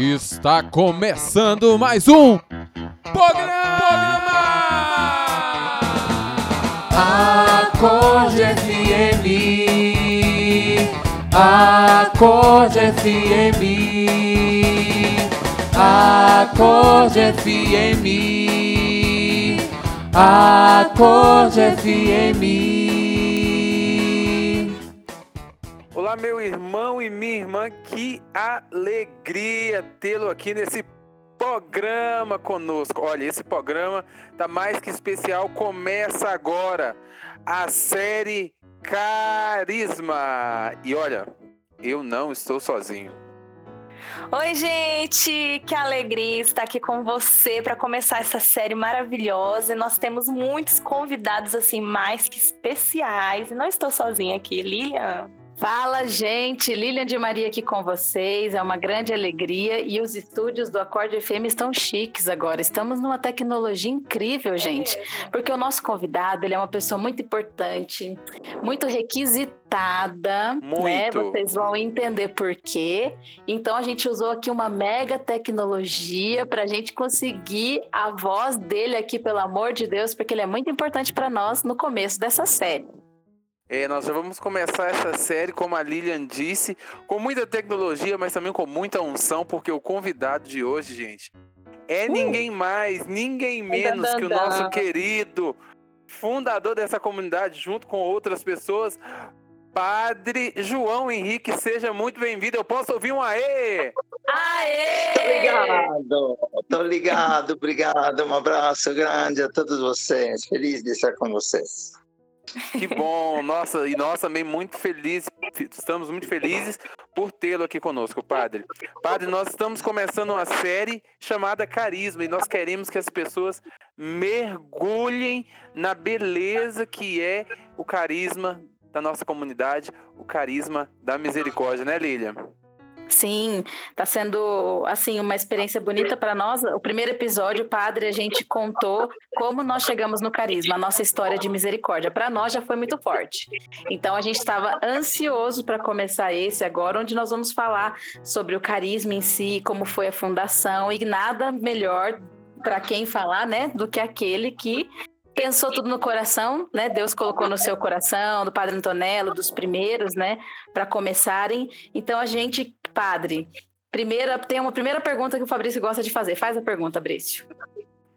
Está começando mais um programa! Acorde FM, Acorde FM, Acorde FM, Acorde FM. Olá, meu irmão e minha irmã, que alegria tê-lo aqui nesse programa conosco. Olha, esse programa tá mais que especial. Começa agora a série Carisma. E olha, eu não estou sozinho. Oi, gente! Que alegria estar aqui com você para começar essa série maravilhosa. E nós temos muitos convidados assim mais que especiais. E não estou sozinha aqui, Lilian. Fala, gente! Lilian de Maria aqui com vocês. É uma grande alegria e os estúdios do Acorde FM estão chiques agora. Estamos numa tecnologia incrível, gente. Porque o nosso convidado, ele é uma pessoa muito importante, muito requisitada, Muito. né? Vocês vão entender por quê. Então a gente usou aqui uma mega tecnologia para a gente conseguir a voz dele aqui, pelo amor de Deus, porque ele é muito importante para nós no começo dessa série. É, nós já vamos começar essa série, como a Lilian disse, com muita tecnologia, mas também com muita unção, porque o convidado de hoje, gente, é ninguém mais, ninguém menos que o nosso querido fundador dessa comunidade, junto com outras pessoas, Padre João Henrique. Seja muito bem-vindo. Eu posso ouvir um aê? Aê! Obrigado, tô ligado, obrigado. Um abraço grande a todos vocês. Feliz de estar com vocês. Que bom, nossa, e nós também muito felizes, estamos muito felizes por tê-lo aqui conosco, padre. Padre, nós estamos começando uma série chamada Carisma e nós queremos que as pessoas mergulhem na beleza que é o carisma da nossa comunidade, o carisma da misericórdia, né, Lilian? Sim, está sendo assim uma experiência bonita para nós. O primeiro episódio, padre, a gente contou como nós chegamos no carisma, a nossa história de misericórdia. Para nós já foi muito forte. Então a gente estava ansioso para começar esse agora, onde nós vamos falar sobre o carisma em si, como foi a fundação e nada melhor para quem falar, né, do que aquele que pensou tudo no coração, né? Deus colocou no seu coração, do Padre Antonello, dos primeiros, né? Para começarem. Então a gente, Padre, primeira tem uma primeira pergunta que o Fabrício gosta de fazer. Faz a pergunta, Brício.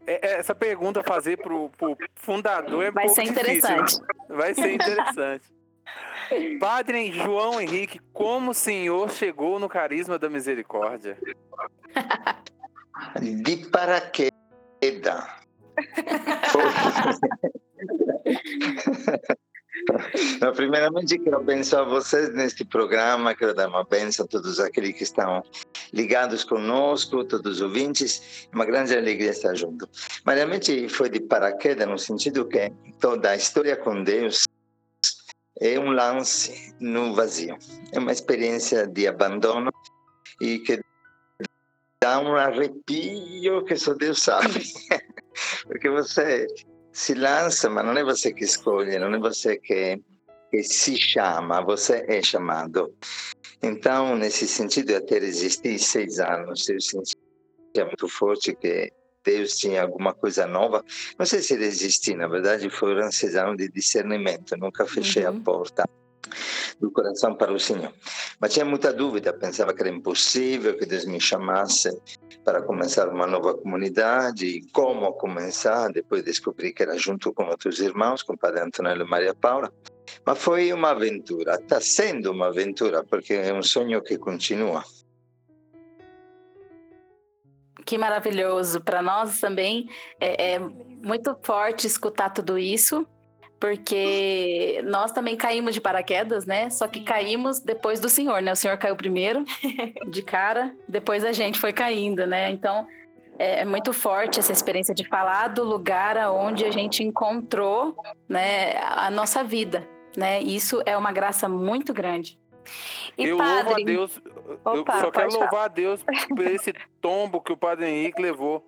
É- é- Essa pergunta fazer pro, pro fundador é um Vai pouco ser difícil. interessante. Vai ser interessante. Padre João Henrique, como o senhor chegou no carisma da misericórdia? De paraquedas. Não, primeiramente, quero abençoar vocês neste programa, quero dar uma bênção a todos aqueles que estão ligados conosco, todos os ouvintes, uma grande alegria estar junto. Mas realmente foi de paraquedas, no sentido que toda a história com Deus é um lance no vazio, é uma experiência de abandono e que dá um arrepio que só Deus sabe. Porque você se lança, mas não é você que escolhe, não é você que, que se chama, você é chamado. Então, nesse sentido, eu até resisti seis anos, eu sentia muito forte que Deus tinha alguma coisa nova. Não sei se resisti, na verdade, foram seis anos de discernimento, nunca fechei a Uhum. porta do coração para o Senhor. Mas tinha muita dúvida, pensava que era impossível que Deus me chamasse para começar uma nova comunidade e como começar. Depois descobri que era junto com outros irmãos, com o Padre Antonello e Maria Paula. Mas foi uma aventura, está sendo uma aventura, porque é um sonho que continua. Que maravilhoso. Para nós também é, é muito forte escutar tudo isso, porque nós também caímos de paraquedas, né? Só que caímos depois do Senhor, né? O Senhor caiu primeiro, de cara, depois a gente foi caindo, né? Então é, é muito forte essa experiência de falar do lugar aonde a gente encontrou, né, a nossa vida, né? Isso é uma graça muito grande. E eu louvo a padre, Deus, eu Opa, só quero louvar a Deus por esse tombo que o Padre Henrique levou.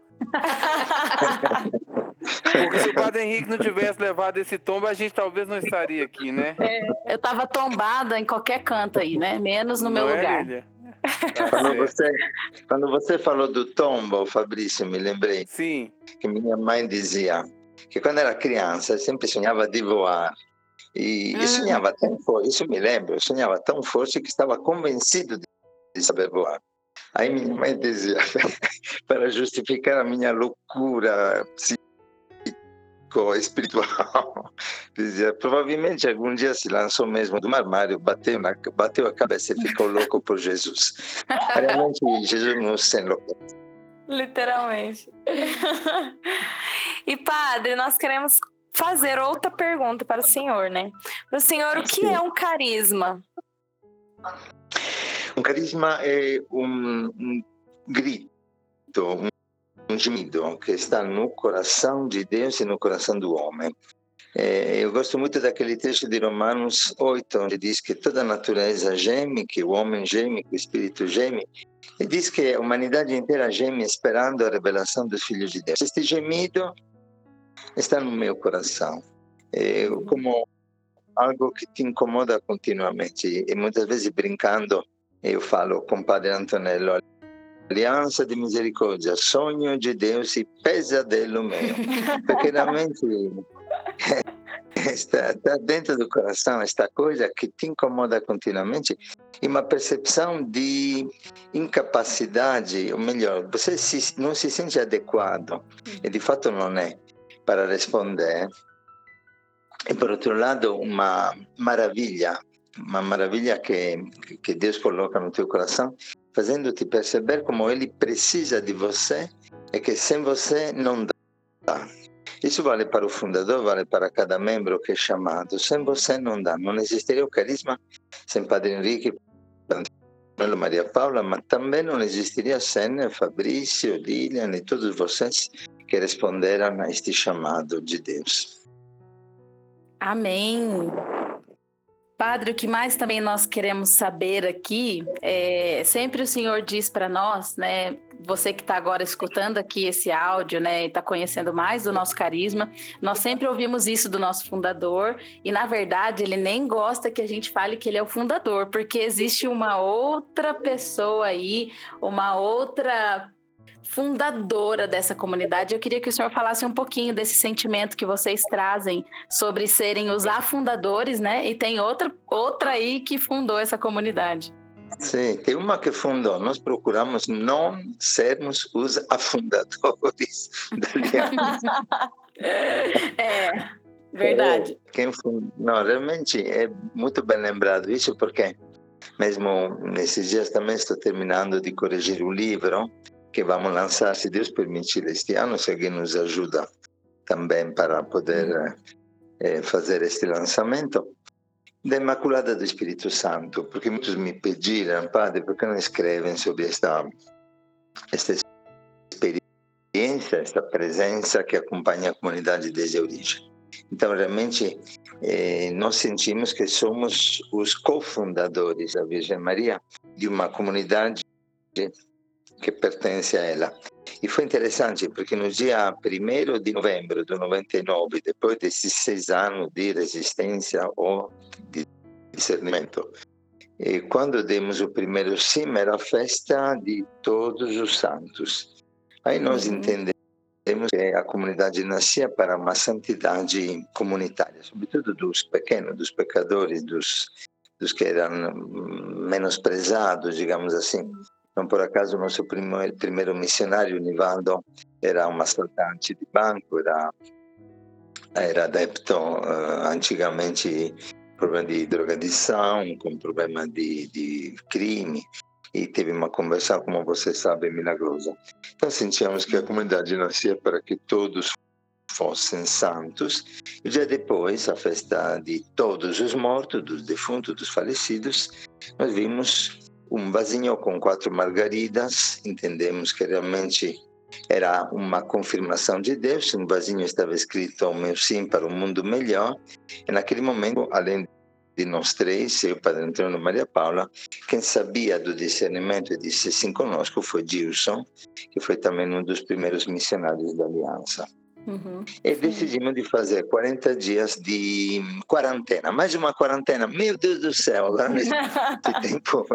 Porque se o Padre Henrique não tivesse levado esse tombo, a gente talvez não estaria aqui, né? eu tava tombada em qualquer canto aí, né? Menos no meu Não é, lugar. Lília? Quando você, quando você falou do tombo, Fabrício, me lembrei Sim. que minha mãe dizia que quando era criança sempre sonhava de voar. E, e sonhava tão forte, isso me lembro, sonhava tão forte que estava convencido de saber voar. Aí minha mãe dizia, para justificar a minha loucura psico-espiritual, dizia, provavelmente algum dia se lançou mesmo do armário, bateu, na, bateu a cabeça e ficou louco por Jesus. Realmente, Jesus nos enlouquece. Literalmente. e padre, nós queremos fazer outra pergunta para o senhor, né? Para o senhor, o que é um carisma? Um carisma é um, grito, um, um gemido que está no coração de Deus e no coração do homem. Eu gosto muito daquele texto de Romanos 8, onde diz que toda a natureza geme, que o homem geme, que o espírito geme, e diz que a humanidade inteira geme esperando a revelação dos filhos de Deus. Este gemido está no meu coração, como algo que te incomoda continuamente, e muitas vezes brincando, eu falo com o Padre Antonello, aliança de misericórdia, sonho de Deus e pesadelo meu, porque realmente está, está dentro do coração esta coisa que te incomoda continuamente e uma percepção de incapacidade, ou melhor, você se, não se sente adequado e de fato não é para responder. E por outro lado, uma maravilha, uma maravilha que, que Deus coloca no teu coração, fazendo-te perceber como Ele precisa de você e que sem você não dá. Isso vale para o fundador, vale para cada membro que é chamado. Sem você não dá. Não existiria o carisma sem Padre Henrique, Padre Maria Paula, mas também não existiria sem Fabrício, Lilian e todos vocês que responderam a este chamado de Deus. Amém. Padre, o que mais também nós queremos saber aqui, é, sempre o Senhor diz para nós, né? Você que está agora escutando aqui esse áudio, né, e está conhecendo mais do nosso carisma, nós sempre ouvimos isso do nosso fundador, e na verdade ele nem gosta que a gente fale que ele é o fundador, porque existe uma outra pessoa aí, uma outra fundadora dessa comunidade. Eu queria que o senhor falasse um pouquinho desse sentimento que vocês trazem sobre serem os afundadores, né? E tem outra, outra aí que fundou essa comunidade. Sim, tem uma que fundou. Nós procuramos não sermos os afundadores da. É, verdade. Quem fund... Não, realmente é muito bem lembrado isso, porque mesmo nesses dias também estou terminando de corrigir um livro que vamos lançar, se Deus permitir, este ano, se alguém nos ajuda também para poder eh, fazer este lançamento, da Imaculada do Espírito Santo, porque muitos me pediram, padre, por que não escrevem sobre esta, esta experiência, esta presença que acompanha a comunidade desde a origem. Então, realmente, eh, nós sentimos que somos os cofundadores da Virgem Maria de uma comunidade que pertence a ela. E foi interessante porque no dia 1 de novembro de 99, depois desses seis anos de resistência ou de discernimento, e quando demos o primeiro sim, era a festa de todos os santos. Aí nós Uhum. entendemos que a comunidade nascia para uma santidade comunitária, sobretudo dos pequenos, dos pecadores, dos, dos que eram menosprezados, digamos assim. Não por acaso nosso primeiro, primeiro missionário, Nivaldo, era um assaltante de banco, era, era adepto uh, antigamente problema de drogadição, com problema de, de crime, e teve uma conversão, como você sabe, milagrosa. Então sentíamos que a comunidade nascia para que todos fossem santos. E já depois, a festa de todos os mortos, dos defuntos, dos falecidos, nós vimos um vasinho com quatro margaridas, entendemos que realmente era uma confirmação de Deus, um vasinho estava escrito o meu sim para um mundo melhor, e naquele momento, além de nós três, eu, Padre Antônio e Maria Paula, quem sabia do discernimento e disse sim conosco foi Gilson, que foi também um dos primeiros missionários da Aliança. Uhum. E decidimos de fazer 40 dias de quarentena, mais uma quarentena. Meu Deus do céu, agora nesse tempo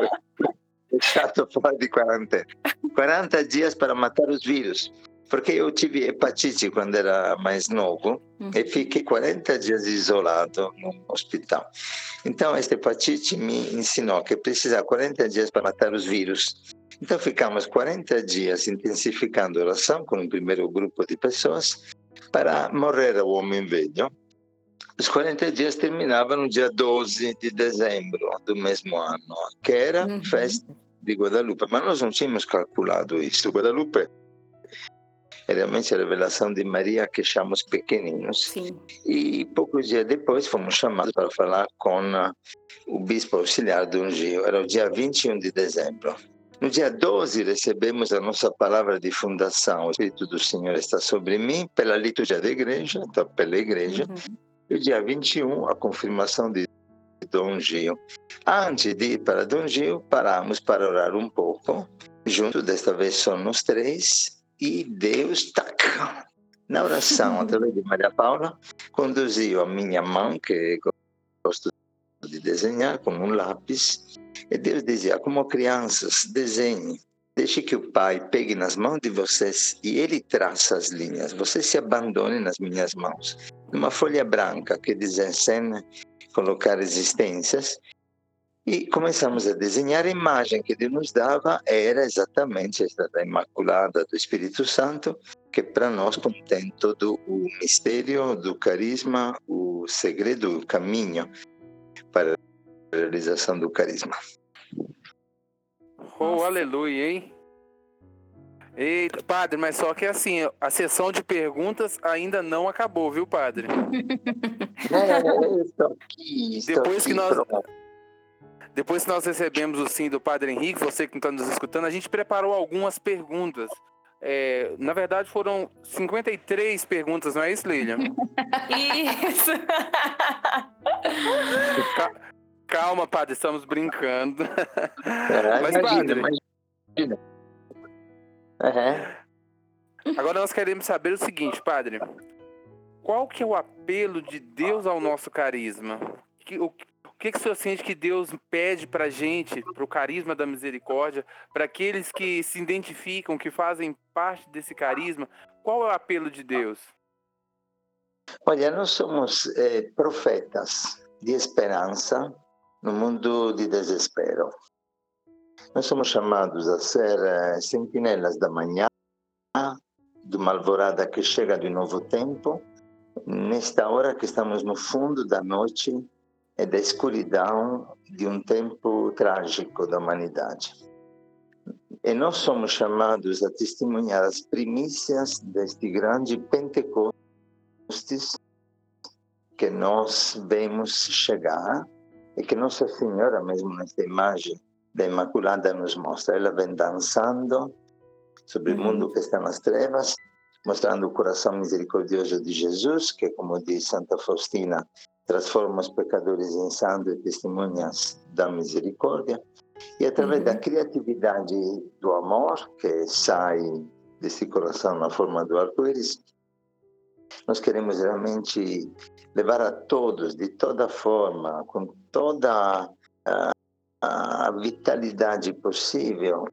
fechado fora de quarentena. 40 dias para matar os vírus. Porque eu tive hepatite quando era mais novo uhum. e fiquei 40 dias isolado no hospital. Então, esta hepatite me ensinou que precisa 40 dias para matar os vírus. Então, ficamos 40 dias intensificando a oração com o primeiro grupo de pessoas para morrer o homem velho. Os 40 dias terminavam no dia 12 de dezembro do mesmo ano, que era uhum. festa de Guadalupe. Mas nós não tínhamos calculado isso. Guadalupe é realmente a revelação de Maria que chamamos pequeninos. Sim. E poucos dias depois fomos chamados para falar com o bispo auxiliar do Ungio. Era o dia 21 de dezembro. No dia 12 recebemos a nossa palavra de fundação. O Espírito do Senhor está sobre mim pela liturgia da igreja, então pela igreja. Uhum. E dia 21, a confirmação de Dom Gil. Antes de ir para Dom Gil, paramos para orar um pouco. Junto, desta vez somos três. E Deus, tac, na oração, através de Maria Paula, conduziu a minha mão, que gosto de desenhar com um lápis, e Deus dizia, como crianças, desenhe. Deixe que o Pai pegue nas mãos de vocês e Ele traça as linhas. Vocês se abandonem nas minhas mãos. Numa folha branca que desencena, colocar existências. E começamos a desenhar a imagem que Deus nos dava, era exatamente esta da Imaculada do Espírito Santo, que para nós contém todo o mistério do carisma, o segredo, o caminho para realização do carisma. Oh, aleluia, hein? Eita, padre, mas só que assim, a sessão de perguntas ainda não acabou, viu, padre? depois que nós depois que nós recebemos o sim do padre Henrique, você que está nos escutando, a gente preparou algumas perguntas. É, na verdade, foram 53 perguntas, não é isso, Lilian? isso! Calma, padre, estamos brincando. É, Mas, imagina, padre. Imagina. Uhum. Agora nós queremos saber o seguinte, padre. Qual que é o apelo de Deus ao nosso carisma? O, o que, que o senhor sente que Deus pede para gente, para o carisma da misericórdia, para aqueles que se identificam, que fazem parte desse carisma? Qual é o apelo de Deus? Olha, nós somos eh, profetas de esperança no mundo de desespero. Nós somos chamados a ser sentinelas da manhã, de uma alvorada que chega de novo tempo, nesta hora que estamos no fundo da noite e da escuridão de um tempo trágico da humanidade. E nós somos chamados a testemunhar as primícias deste grande Pentecostes que nós vemos chegar e que Nossa Senhora, mesmo nesta imagem da Imaculada, nos mostra. Ela vem dançando sobre o mundo que está nas trevas, mostrando o coração misericordioso de Jesus, que, como diz Santa Faustina, transforma os pecadores em santos e testemunhas da misericórdia. E através uhum. da criatividade do amor, que sai desse coração na forma do arco-íris, nós queremos realmente levar a todos, de toda forma, com toda a, a vitalidade possível,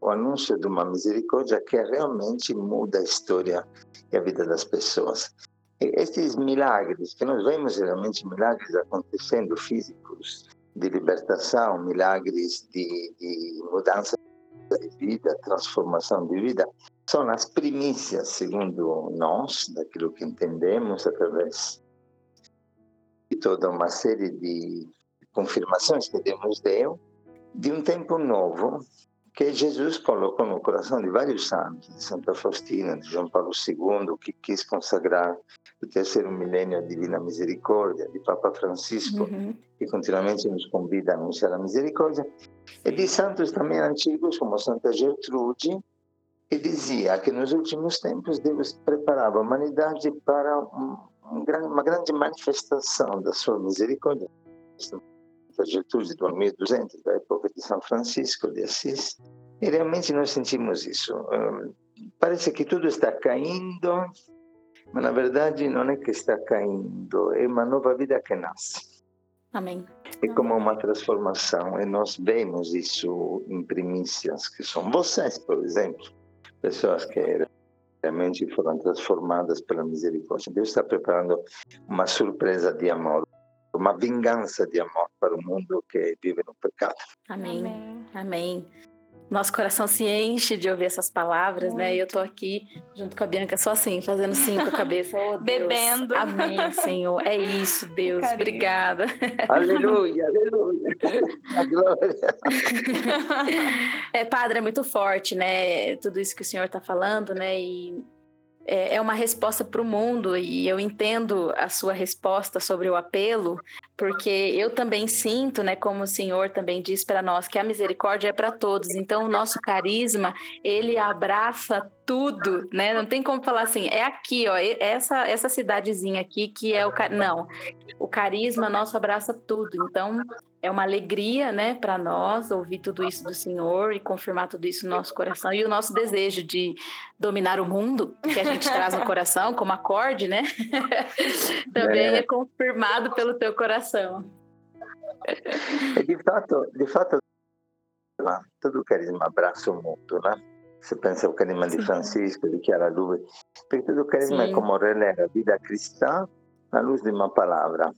o anúncio de uma misericórdia que realmente muda a história e a vida das pessoas. E estes milagres, que nós vemos realmente milagres acontecendo físicos, de libertação, milagres de, de mudança de vida, transformação de vida, são as primícias, segundo nós, daquilo que entendemos através de toda uma série de confirmações que Deus nos deu, de um tempo novo que Jesus colocou no coração de vários santos, de Santa Faustina, de João Paulo II, que quis consagrar o terceiro milênio à Divina Misericórdia, de Papa Francisco, uhum. que continuamente nos convida a anunciar a misericórdia, e de santos também antigos, como Santa Gertrude, que dizia que nos últimos tempos Deus preparava a humanidade para um, uma grande manifestação da sua misericórdia. A Gertrude do 1200, da época de São Francisco de Assis, e realmente nós sentimos isso. Parece que tudo está caindo, mas na verdade não é que está caindo, é uma nova vida que nasce. Amém. é como uma transformação e nós vemos isso em primícias, que são vocês, por exemplo, pessoas que realmente foram transformadas pela misericórdia. Deus está preparando uma surpresa de amor, uma vingança de amor para o mundo que vive no pecado. Amém. Amém. Amém nosso coração se enche de ouvir essas palavras, Muito. né? E eu tô aqui junto com a Bianca só assim, fazendo sim com a cabeça. Oh, Bebendo. Amém, Senhor. É isso, Deus. Carinho. Obrigada. Aleluia, aleluia. A glória. É, padre, é muito forte, né? Tudo isso que o Senhor está falando, né? E é, é uma resposta para o mundo e eu entendo a sua resposta sobre o apelo, porque eu também sinto, né, como o Senhor também diz para nós, que a misericórdia é para todos. Então, o nosso carisma, ele abraça tudo, né? Não tem como falar assim, é aqui, ó, essa essa cidadezinha aqui que é o não. O carisma nosso abraça tudo. Então, é uma alegria, né, para nós ouvir tudo isso do Senhor e confirmar tudo isso no nosso coração e o nosso desejo de dominar o mundo que a gente traz no coração, como acorde, né? Também é. é confirmado pelo teu coração. De fato, de fato, todo o carisma abraça o mundo, né? Você pensa o carisma Sim. de Francisco, de Chiara Lube, porque todo o carisma Sim. é como reler a vida cristã à luz de uma palavra.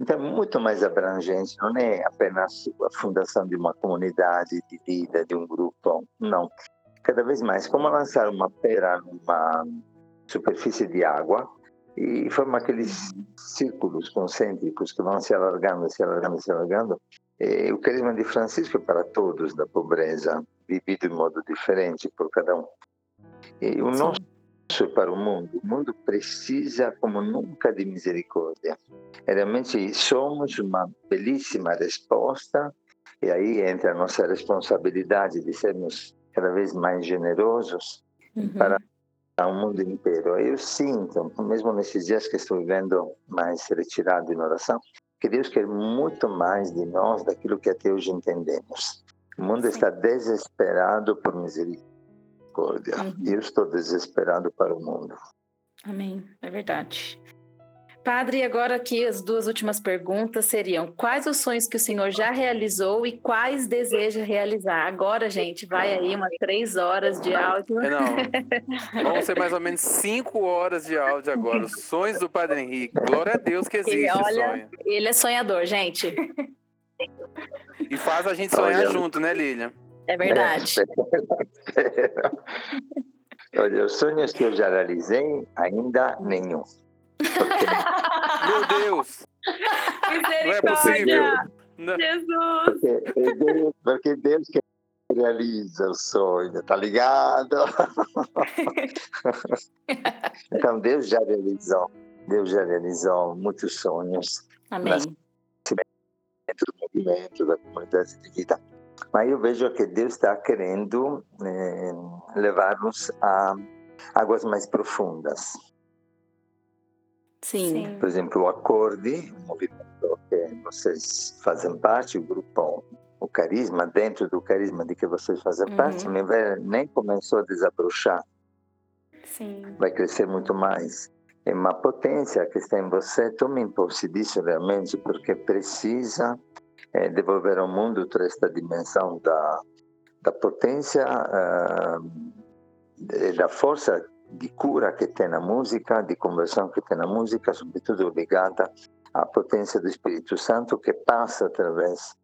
Então, é muito mais abrangente, não é apenas a fundação de uma comunidade de vida, de um grupo, não. Cada vez mais, como lançar uma pedra numa superfície de água e formar aqueles círculos concêntricos que vão se alargando, se alargando, se alargando. E o carisma de Francisco é para todos da pobreza, vivido de modo diferente por cada um. E o nosso para o mundo. O mundo precisa, como nunca, de misericórdia. E realmente somos uma belíssima resposta, e aí entra a nossa responsabilidade de sermos cada vez mais generosos uhum. para o mundo inteiro. Eu sinto, mesmo nesses dias que estou vivendo mais retirado em oração, que Deus quer muito mais de nós daquilo que até hoje entendemos. O mundo Sim. está desesperado por misericórdia misericórdia. Uhum. Eu estou desesperado para o mundo. Amém, é verdade. Padre, agora aqui as duas últimas perguntas seriam: quais os sonhos que o senhor já realizou e quais deseja realizar? Agora, gente, vai aí umas três horas de áudio. É, não, vão ser mais ou menos cinco horas de áudio agora. Os sonhos do Padre Henrique. Glória a Deus que existe e olha, sonho. Ele é sonhador, gente. E faz a gente sonhar olha, junto, né, Lilian? É verdade. Olha, os sonhos que eu já realizei, ainda nenhum. Meu Deus! Não é possível. Jesus! Porque Deus, porque Deus que realiza o sonho, tá ligado? então Deus já realizou, Deus já realizou muitos sonhos. Amém. Dentro do movimento da comunidade de vida. Mas eu vejo que Deus está querendo é, levar-nos a águas mais profundas. Sim. Por exemplo, o Acorde, um movimento que vocês fazem parte, o grupo, o carisma, dentro do carisma de que vocês fazem uhum. parte, nem começou a desabrochar. Sim. Vai crescer muito mais. É uma potência que está em você. Tome posse disso realmente, porque precisa é, devolver ao mundo toda esta dimensão da, da potência e da força de cura que tem na música, de conversão que tem na música, sobretudo ligada à potência do Espírito Santo que passa através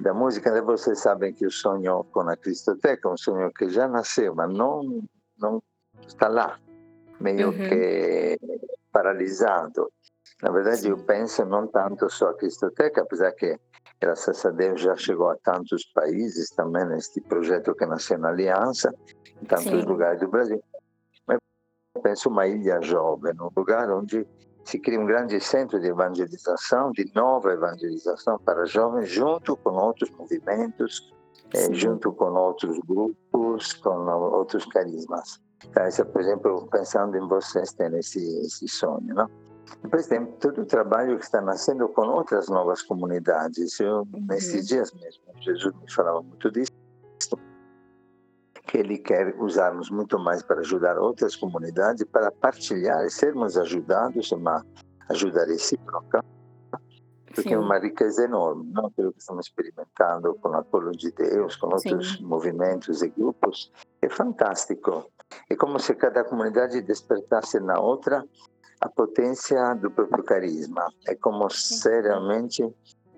da música. E vocês sabem que o sonho com a Cristoteca é um sonho que já nasceu, mas não, não está lá, meio uhum. que paralisado. Na verdade, eu penso não tanto só a Cristoteca, apesar que graças a Deus já chegou a tantos países também neste projeto que nasceu na Aliança, em tantos Sim. lugares do Brasil. Penso uma ilha jovem, um lugar onde se cria um grande centro de evangelização, de nova evangelização para jovens, junto com outros movimentos, eh, junto com outros grupos, com outros carismas. Então, esse, por exemplo, pensando em vocês, tem esse, esse sonho, não? Depois tem todo o trabalho que está nascendo com outras novas comunidades. Eu, nesses dias mesmo, Jesus me falava muito disso, que ele quer usarmos muito mais para ajudar outras comunidades, para partilhar e sermos ajudados, uma ajuda recíproca, porque é uma riqueza enorme, não? aquilo que estamos experimentando com a Colo de Deus, com outros Sim. movimentos e grupos, é fantástico. É como se cada comunidade despertasse na outra a potência do próprio carisma. É como se realmente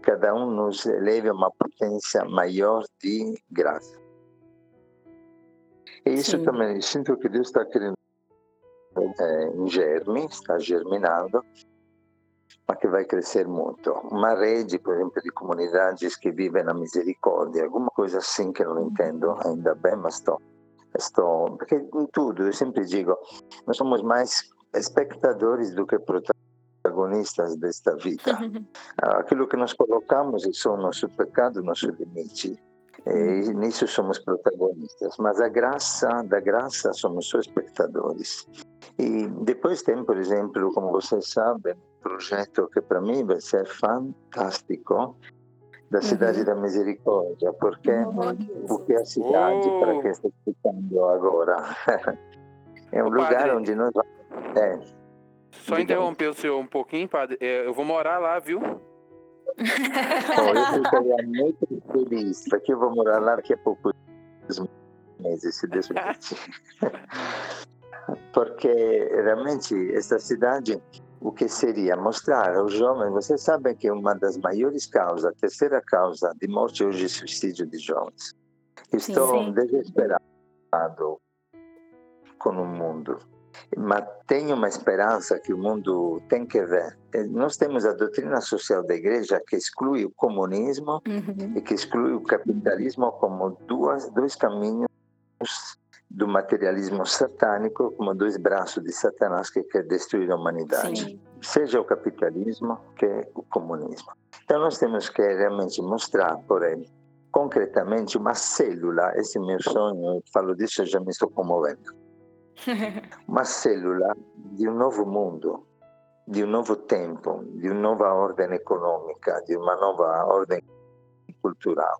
cada um nos eleve a uma potência maior de graça. E isso Sim. também, sinto que Deus está querendo é, em germe, está germinando, mas que vai crescer muito. Uma rede, por exemplo, de comunidades que vivem na misericórdia, alguma coisa assim que não entendo ainda bem, mas estou, estou porque em tudo, eu sempre digo, nós somos mais espectadores do que protagonistas desta vida. Aquilo que nós colocamos são nosso pecado, nosso limite. E nisso somos protagonistas, mas a graça, da graça somos só espectadores. E depois tem, por exemplo, como vocês sabem, um projeto que para mim vai ser fantástico, da Cidade uhum. da Misericórdia, porque uhum. o que é a cidade, oh. para quem está escutando agora, é um lugar padre, onde nós vamos... É. Só interromper o senhor um pouquinho, padre. É, eu vou morar lá, viu? Bom, eu ficaria muito feliz. Daqui eu vou morar lá daqui a poucos meses, se Deus. Porque realmente essa cidade, o que seria mostrar aos jovens, vocês sabem que uma das maiores causas, a terceira causa de morte hoje é o suicídio de jovens. Estou sim, sim. desesperado com o mundo mas tenho uma esperança que o mundo tem que ver. Nós temos a doutrina social da igreja que exclui o comunismo uhum. e que exclui o capitalismo como duas, dois caminhos do materialismo satânico, como dois braços de Satanás que quer destruir a humanidade. Sim. Seja o capitalismo que o comunismo. Então nós temos que realmente mostrar, porém, concretamente uma célula, esse é meu sonho, eu falo disso, já me estou comovendo uma célula di un nuovo mondo, di un nuovo tempo, di una nuova ordine economica, di una nuova ordine cultural.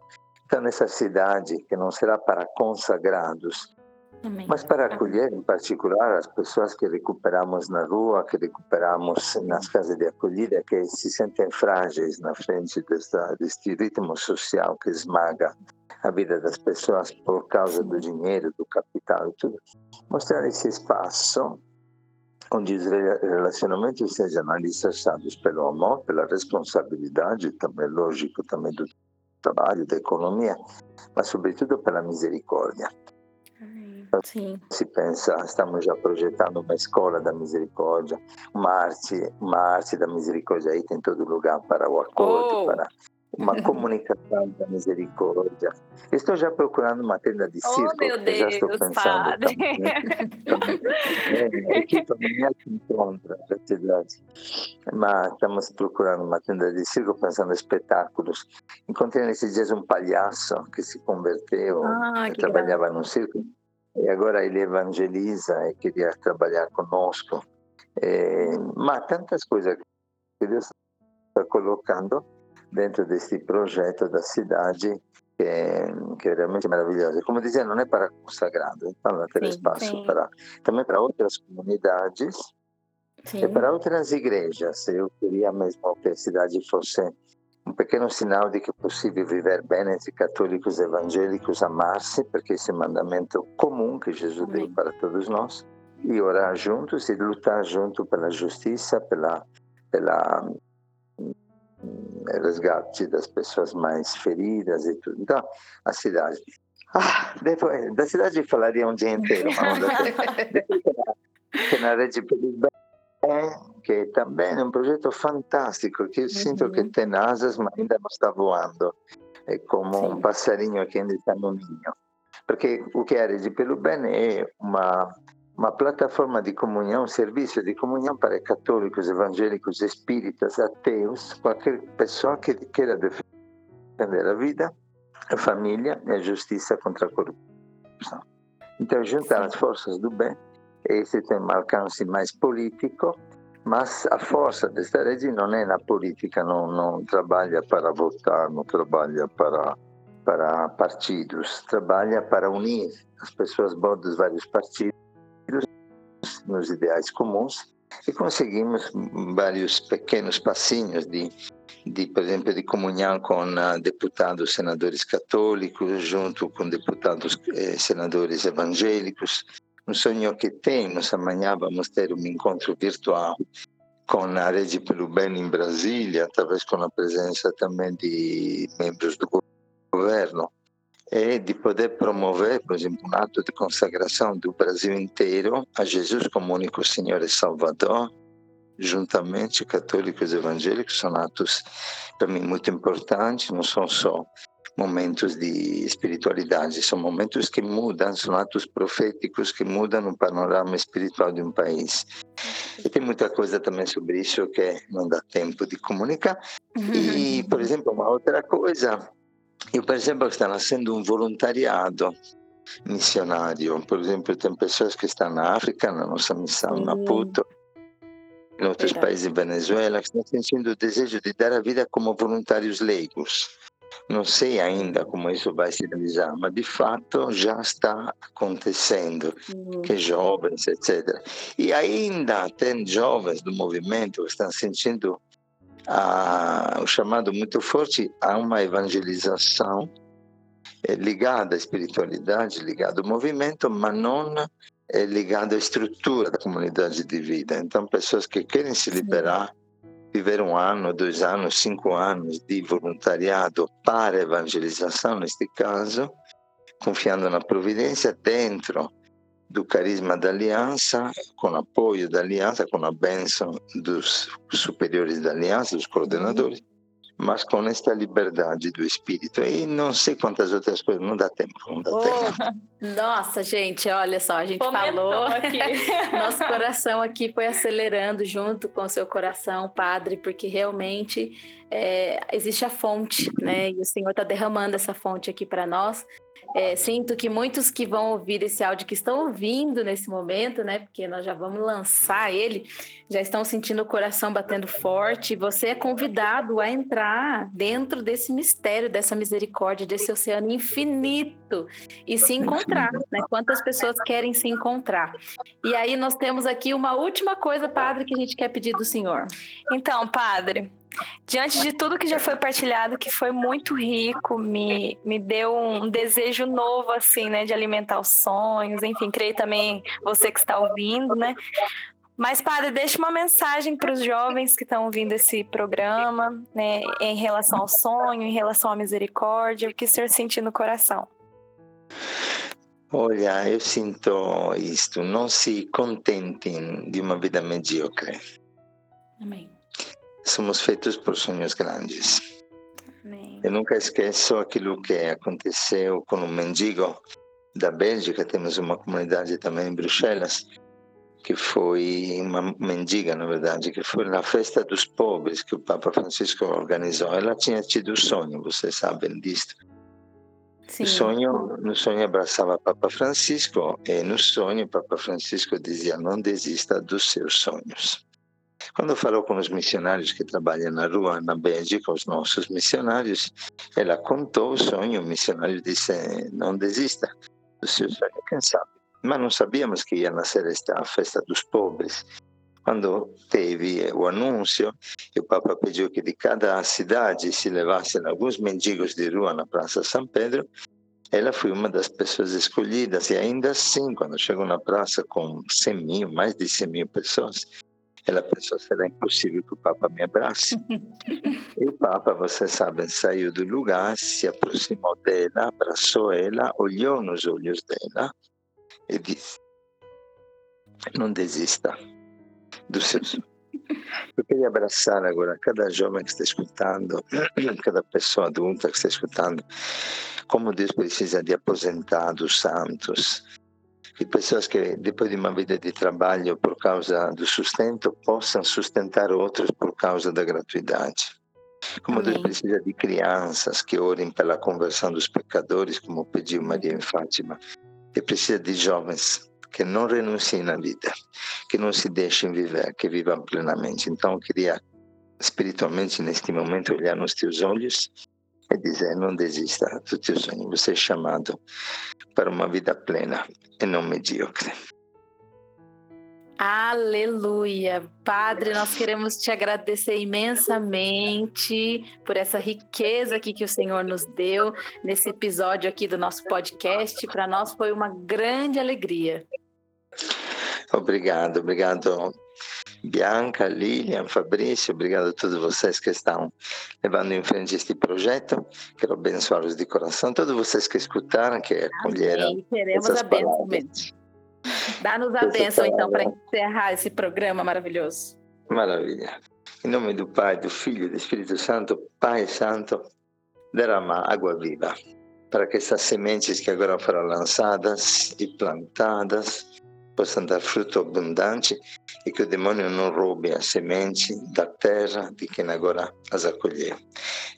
Então, nessa cidade que não será para consagrados, Amém. mas para acolher em particular as pessoas que recuperamos na rua, que recuperamos nas casas de acolhida, que se sentem frágeis na frente desta, deste ritmo social que esmaga a vida das pessoas por causa do dinheiro, do capital e tudo. Mostrar esse espaço onde os relacionamentos sejam alicerçados pelo amor, pela responsabilidade, também lógico, também do trabalho, da economia, mas sobretudo pela misericórdia. Sim. Se pensa, estamos já projetando uma escola da misericórdia, uma arte, uma arte da misericórdia aí tem todo lugar para o acordo, oh. para uma comunicação da misericórdia. Estou já procurando uma tenda de circo. Oh, meu Deus, já estou pensando padre. é, a equipe amanhã se encontra na cidade. Mas estamos procurando uma tenda de circo, pensando em espetáculos. Encontrei nesses dias um palhaço que se converteu, ah, que trabalhava no circo. E agora ele evangeliza e queria trabalhar conosco. É, mas tantas coisas que Deus está colocando dentro desse projeto da cidade que é, que é realmente maravilhoso. Como dizia, não é para consagrado, é para ter sim, espaço sim. para também para outras comunidades sim. e para outras igrejas. Eu queria mesmo que a cidade fosse um pequeno sinal de que é possível viver bem entre católicos e evangélicos, amar-se, porque esse é um mandamento comum que Jesus deu para todos nós, e orar juntos e lutar junto pela justiça, pela pela resgate das pessoas mais feridas e tudo. Então, a cidade. Ah, depois, da cidade falaria um dia inteiro, mas depois na Rede que também é um projeto fantástico, que eu uhum. sinto que tem asas, mas ainda não está voando. É como Sim. um passarinho que ainda está no ninho. Porque o que é a Rede pelo Bem é uma uma plataforma de comunhão, serviço de comunhão para católicos, evangélicos, espíritas, ateus, qualquer pessoa que queira defender a vida, a família e a justiça contra a corrupção. Então, juntar as forças do bem, esse tem um alcance mais político, mas a força desta rede não é na política, não, não trabalha para votar, não trabalha para, para partidos, trabalha para unir as pessoas boas dos vários partidos nos ideais comuns E conseguimos vários pequenos passinhos de, de por exemplo, de comunhão com uh, deputados senadores católicos, junto com deputados eh, senadores evangélicos. Um sonho que temos, amanhã vamos ter um encontro virtual com a Rede pelo Bem em Brasília, talvez com a presença também de membros do governo é de poder promover, por exemplo, um ato de consagração do Brasil inteiro a Jesus como único Senhor e Salvador, juntamente católicos e evangélicos, são atos para mim muito importantes, não são só momentos de espiritualidade, são momentos que mudam, são atos proféticos que mudam o panorama espiritual de um país. E tem muita coisa também sobre isso que não dá tempo de comunicar. E, por exemplo, uma outra coisa eu, por exemplo, estou fazendo um voluntariado missionário. Por exemplo, tem pessoas que estão na África, na nossa missão em Maputo, em outros Verdade. países, Venezuela, que estão sentindo o desejo de dar a vida como voluntários leigos. Não sei ainda como isso vai se realizar, mas de fato já está acontecendo, uhum. que jovens, etc. E ainda tem jovens do movimento que estão sentindo a, o chamado muito forte a uma evangelização é, ligada à espiritualidade, ligada ao movimento, mas não é ligada à estrutura da comunidade de vida. Então, pessoas que querem se liberar, viver um ano, dois anos, cinco anos de voluntariado para evangelização, neste caso, confiando na providência dentro do carisma da aliança, com apoio da aliança, com a bênção dos superiores da aliança, dos coordenadores, mas com esta liberdade do espírito. E não sei quantas outras coisas, não dá tempo. Não dá oh, tempo. Nossa, gente, olha só, a gente falou. Aqui. Nosso coração aqui foi acelerando junto com o seu coração, Padre, porque realmente é, existe a fonte, né? E o Senhor está derramando essa fonte aqui para nós. É, sinto que muitos que vão ouvir esse áudio, que estão ouvindo nesse momento, né? Porque nós já vamos lançar ele, já estão sentindo o coração batendo forte. Você é convidado a entrar dentro desse mistério, dessa misericórdia, desse oceano infinito e se encontrar, né? Quantas pessoas querem se encontrar? E aí nós temos aqui uma última coisa, padre, que a gente quer pedir do senhor. Então, padre, Diante de tudo que já foi partilhado, que foi muito rico, me, me deu um desejo novo, assim, né, de alimentar os sonhos, enfim, creio também você que está ouvindo, né? Mas, padre, deixe uma mensagem para os jovens que estão ouvindo esse programa, né, em relação ao sonho, em relação à misericórdia, o que o senhor sente no coração? Olha, eu sinto isto, não se contentem de uma vida medíocre. Amém somos feitos por sonhos grandes. Amém. Eu nunca esqueço aquilo que aconteceu com um mendigo da Bélgica, temos uma comunidade também em Bruxelas, que foi uma mendiga, na verdade, que foi na festa dos pobres que o Papa Francisco organizou. Ela tinha tido sonho, vocês sabem disto. Sim. No sonho, no sonho abraçava Papa Francisco e no sonho Papa Francisco dizia: não desista dos seus sonhos. Quando falou com os missionários que trabalham na rua, na Bélgica, os nossos missionários, ela contou o sonho. O missionário disse: Não desista do seu sonho, quem sabe. Mas não sabíamos que ia nascer esta festa dos pobres. Quando teve o anúncio, o Papa pediu que de cada cidade se levassem alguns mendigos de rua na Praça São Pedro ela foi uma das pessoas escolhidas e ainda assim, quando chegou na praça com 100 mil, mais de 100 mil pessoas, ela pensou, será impossível que o Papa me abrace. e o Papa, você sabe, saiu do lugar, se aproximou dela, abraçou ela, olhou nos olhos dela e disse, não desista do seu sonho. Eu queria abraçar agora cada jovem que está escutando, cada pessoa adulta que está escutando, como Deus precisa de aposentados santos, e pessoas que depois de uma vida de trabalho por causa do sustento possam sustentar outros por causa da gratuidade. Como Amém. Deus precisa de crianças que orem pela conversão dos pecadores, como pediu Maria em Fátima, e precisa de jovens que não renunciem na vida, que não se deixem viver, que vivam plenamente. Então, eu queria espiritualmente neste momento olhar nos teus olhos e dizer: não desista do teu sonho, você é chamado para uma vida plena e não medíocre. Aleluia. Padre, nós queremos te agradecer imensamente por essa riqueza aqui que o Senhor nos deu nesse episódio aqui do nosso podcast. Para nós foi uma grande alegria. Obrigado, obrigado Bianca, Lilian, Fabrício, obrigado a todos vocês que estão levando em frente este projeto. Quero abençoá-los de coração, todos vocês que escutaram, que acolheram. Amém. Queremos a bênção mesmo. Dá-nos a bênção, então, para encerrar esse programa maravilhoso. Maravilha. Em nome do Pai, do Filho e do Espírito Santo, Pai Santo, derrama água viva para que essas sementes que agora foram lançadas e plantadas possam dar fruto abundante e que o demônio não roube a semente da terra de quem agora as acolheu.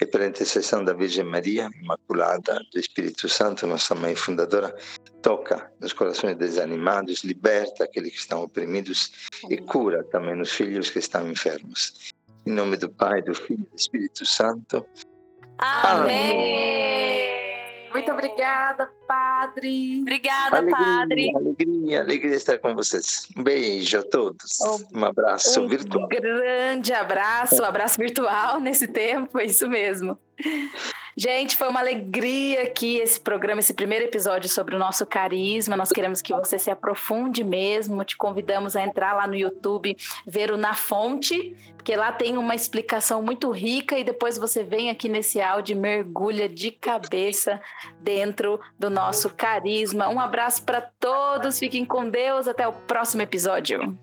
E pela intercessão da Virgem Maria, Imaculada, do Espírito Santo, nossa mãe fundadora, toca nos corações desanimados, liberta aqueles que estão oprimidos e cura também os filhos que estão enfermos. Em nome do Pai, do Filho e do Espírito Santo. Amém. Muito obrigada, Padre. Obrigada, alegria, Padre. Alegria, alegria estar com vocês. Um beijo a todos. Um abraço um virtual. grande abraço, um abraço virtual nesse tempo, é isso mesmo. Gente, foi uma alegria aqui esse programa, esse primeiro episódio sobre o nosso carisma. Nós queremos que você se aprofunde mesmo. Te convidamos a entrar lá no YouTube, ver o Na Fonte, porque lá tem uma explicação muito rica e depois você vem aqui nesse áudio e mergulha de cabeça dentro do nosso carisma. Um abraço para todos, fiquem com Deus, até o próximo episódio.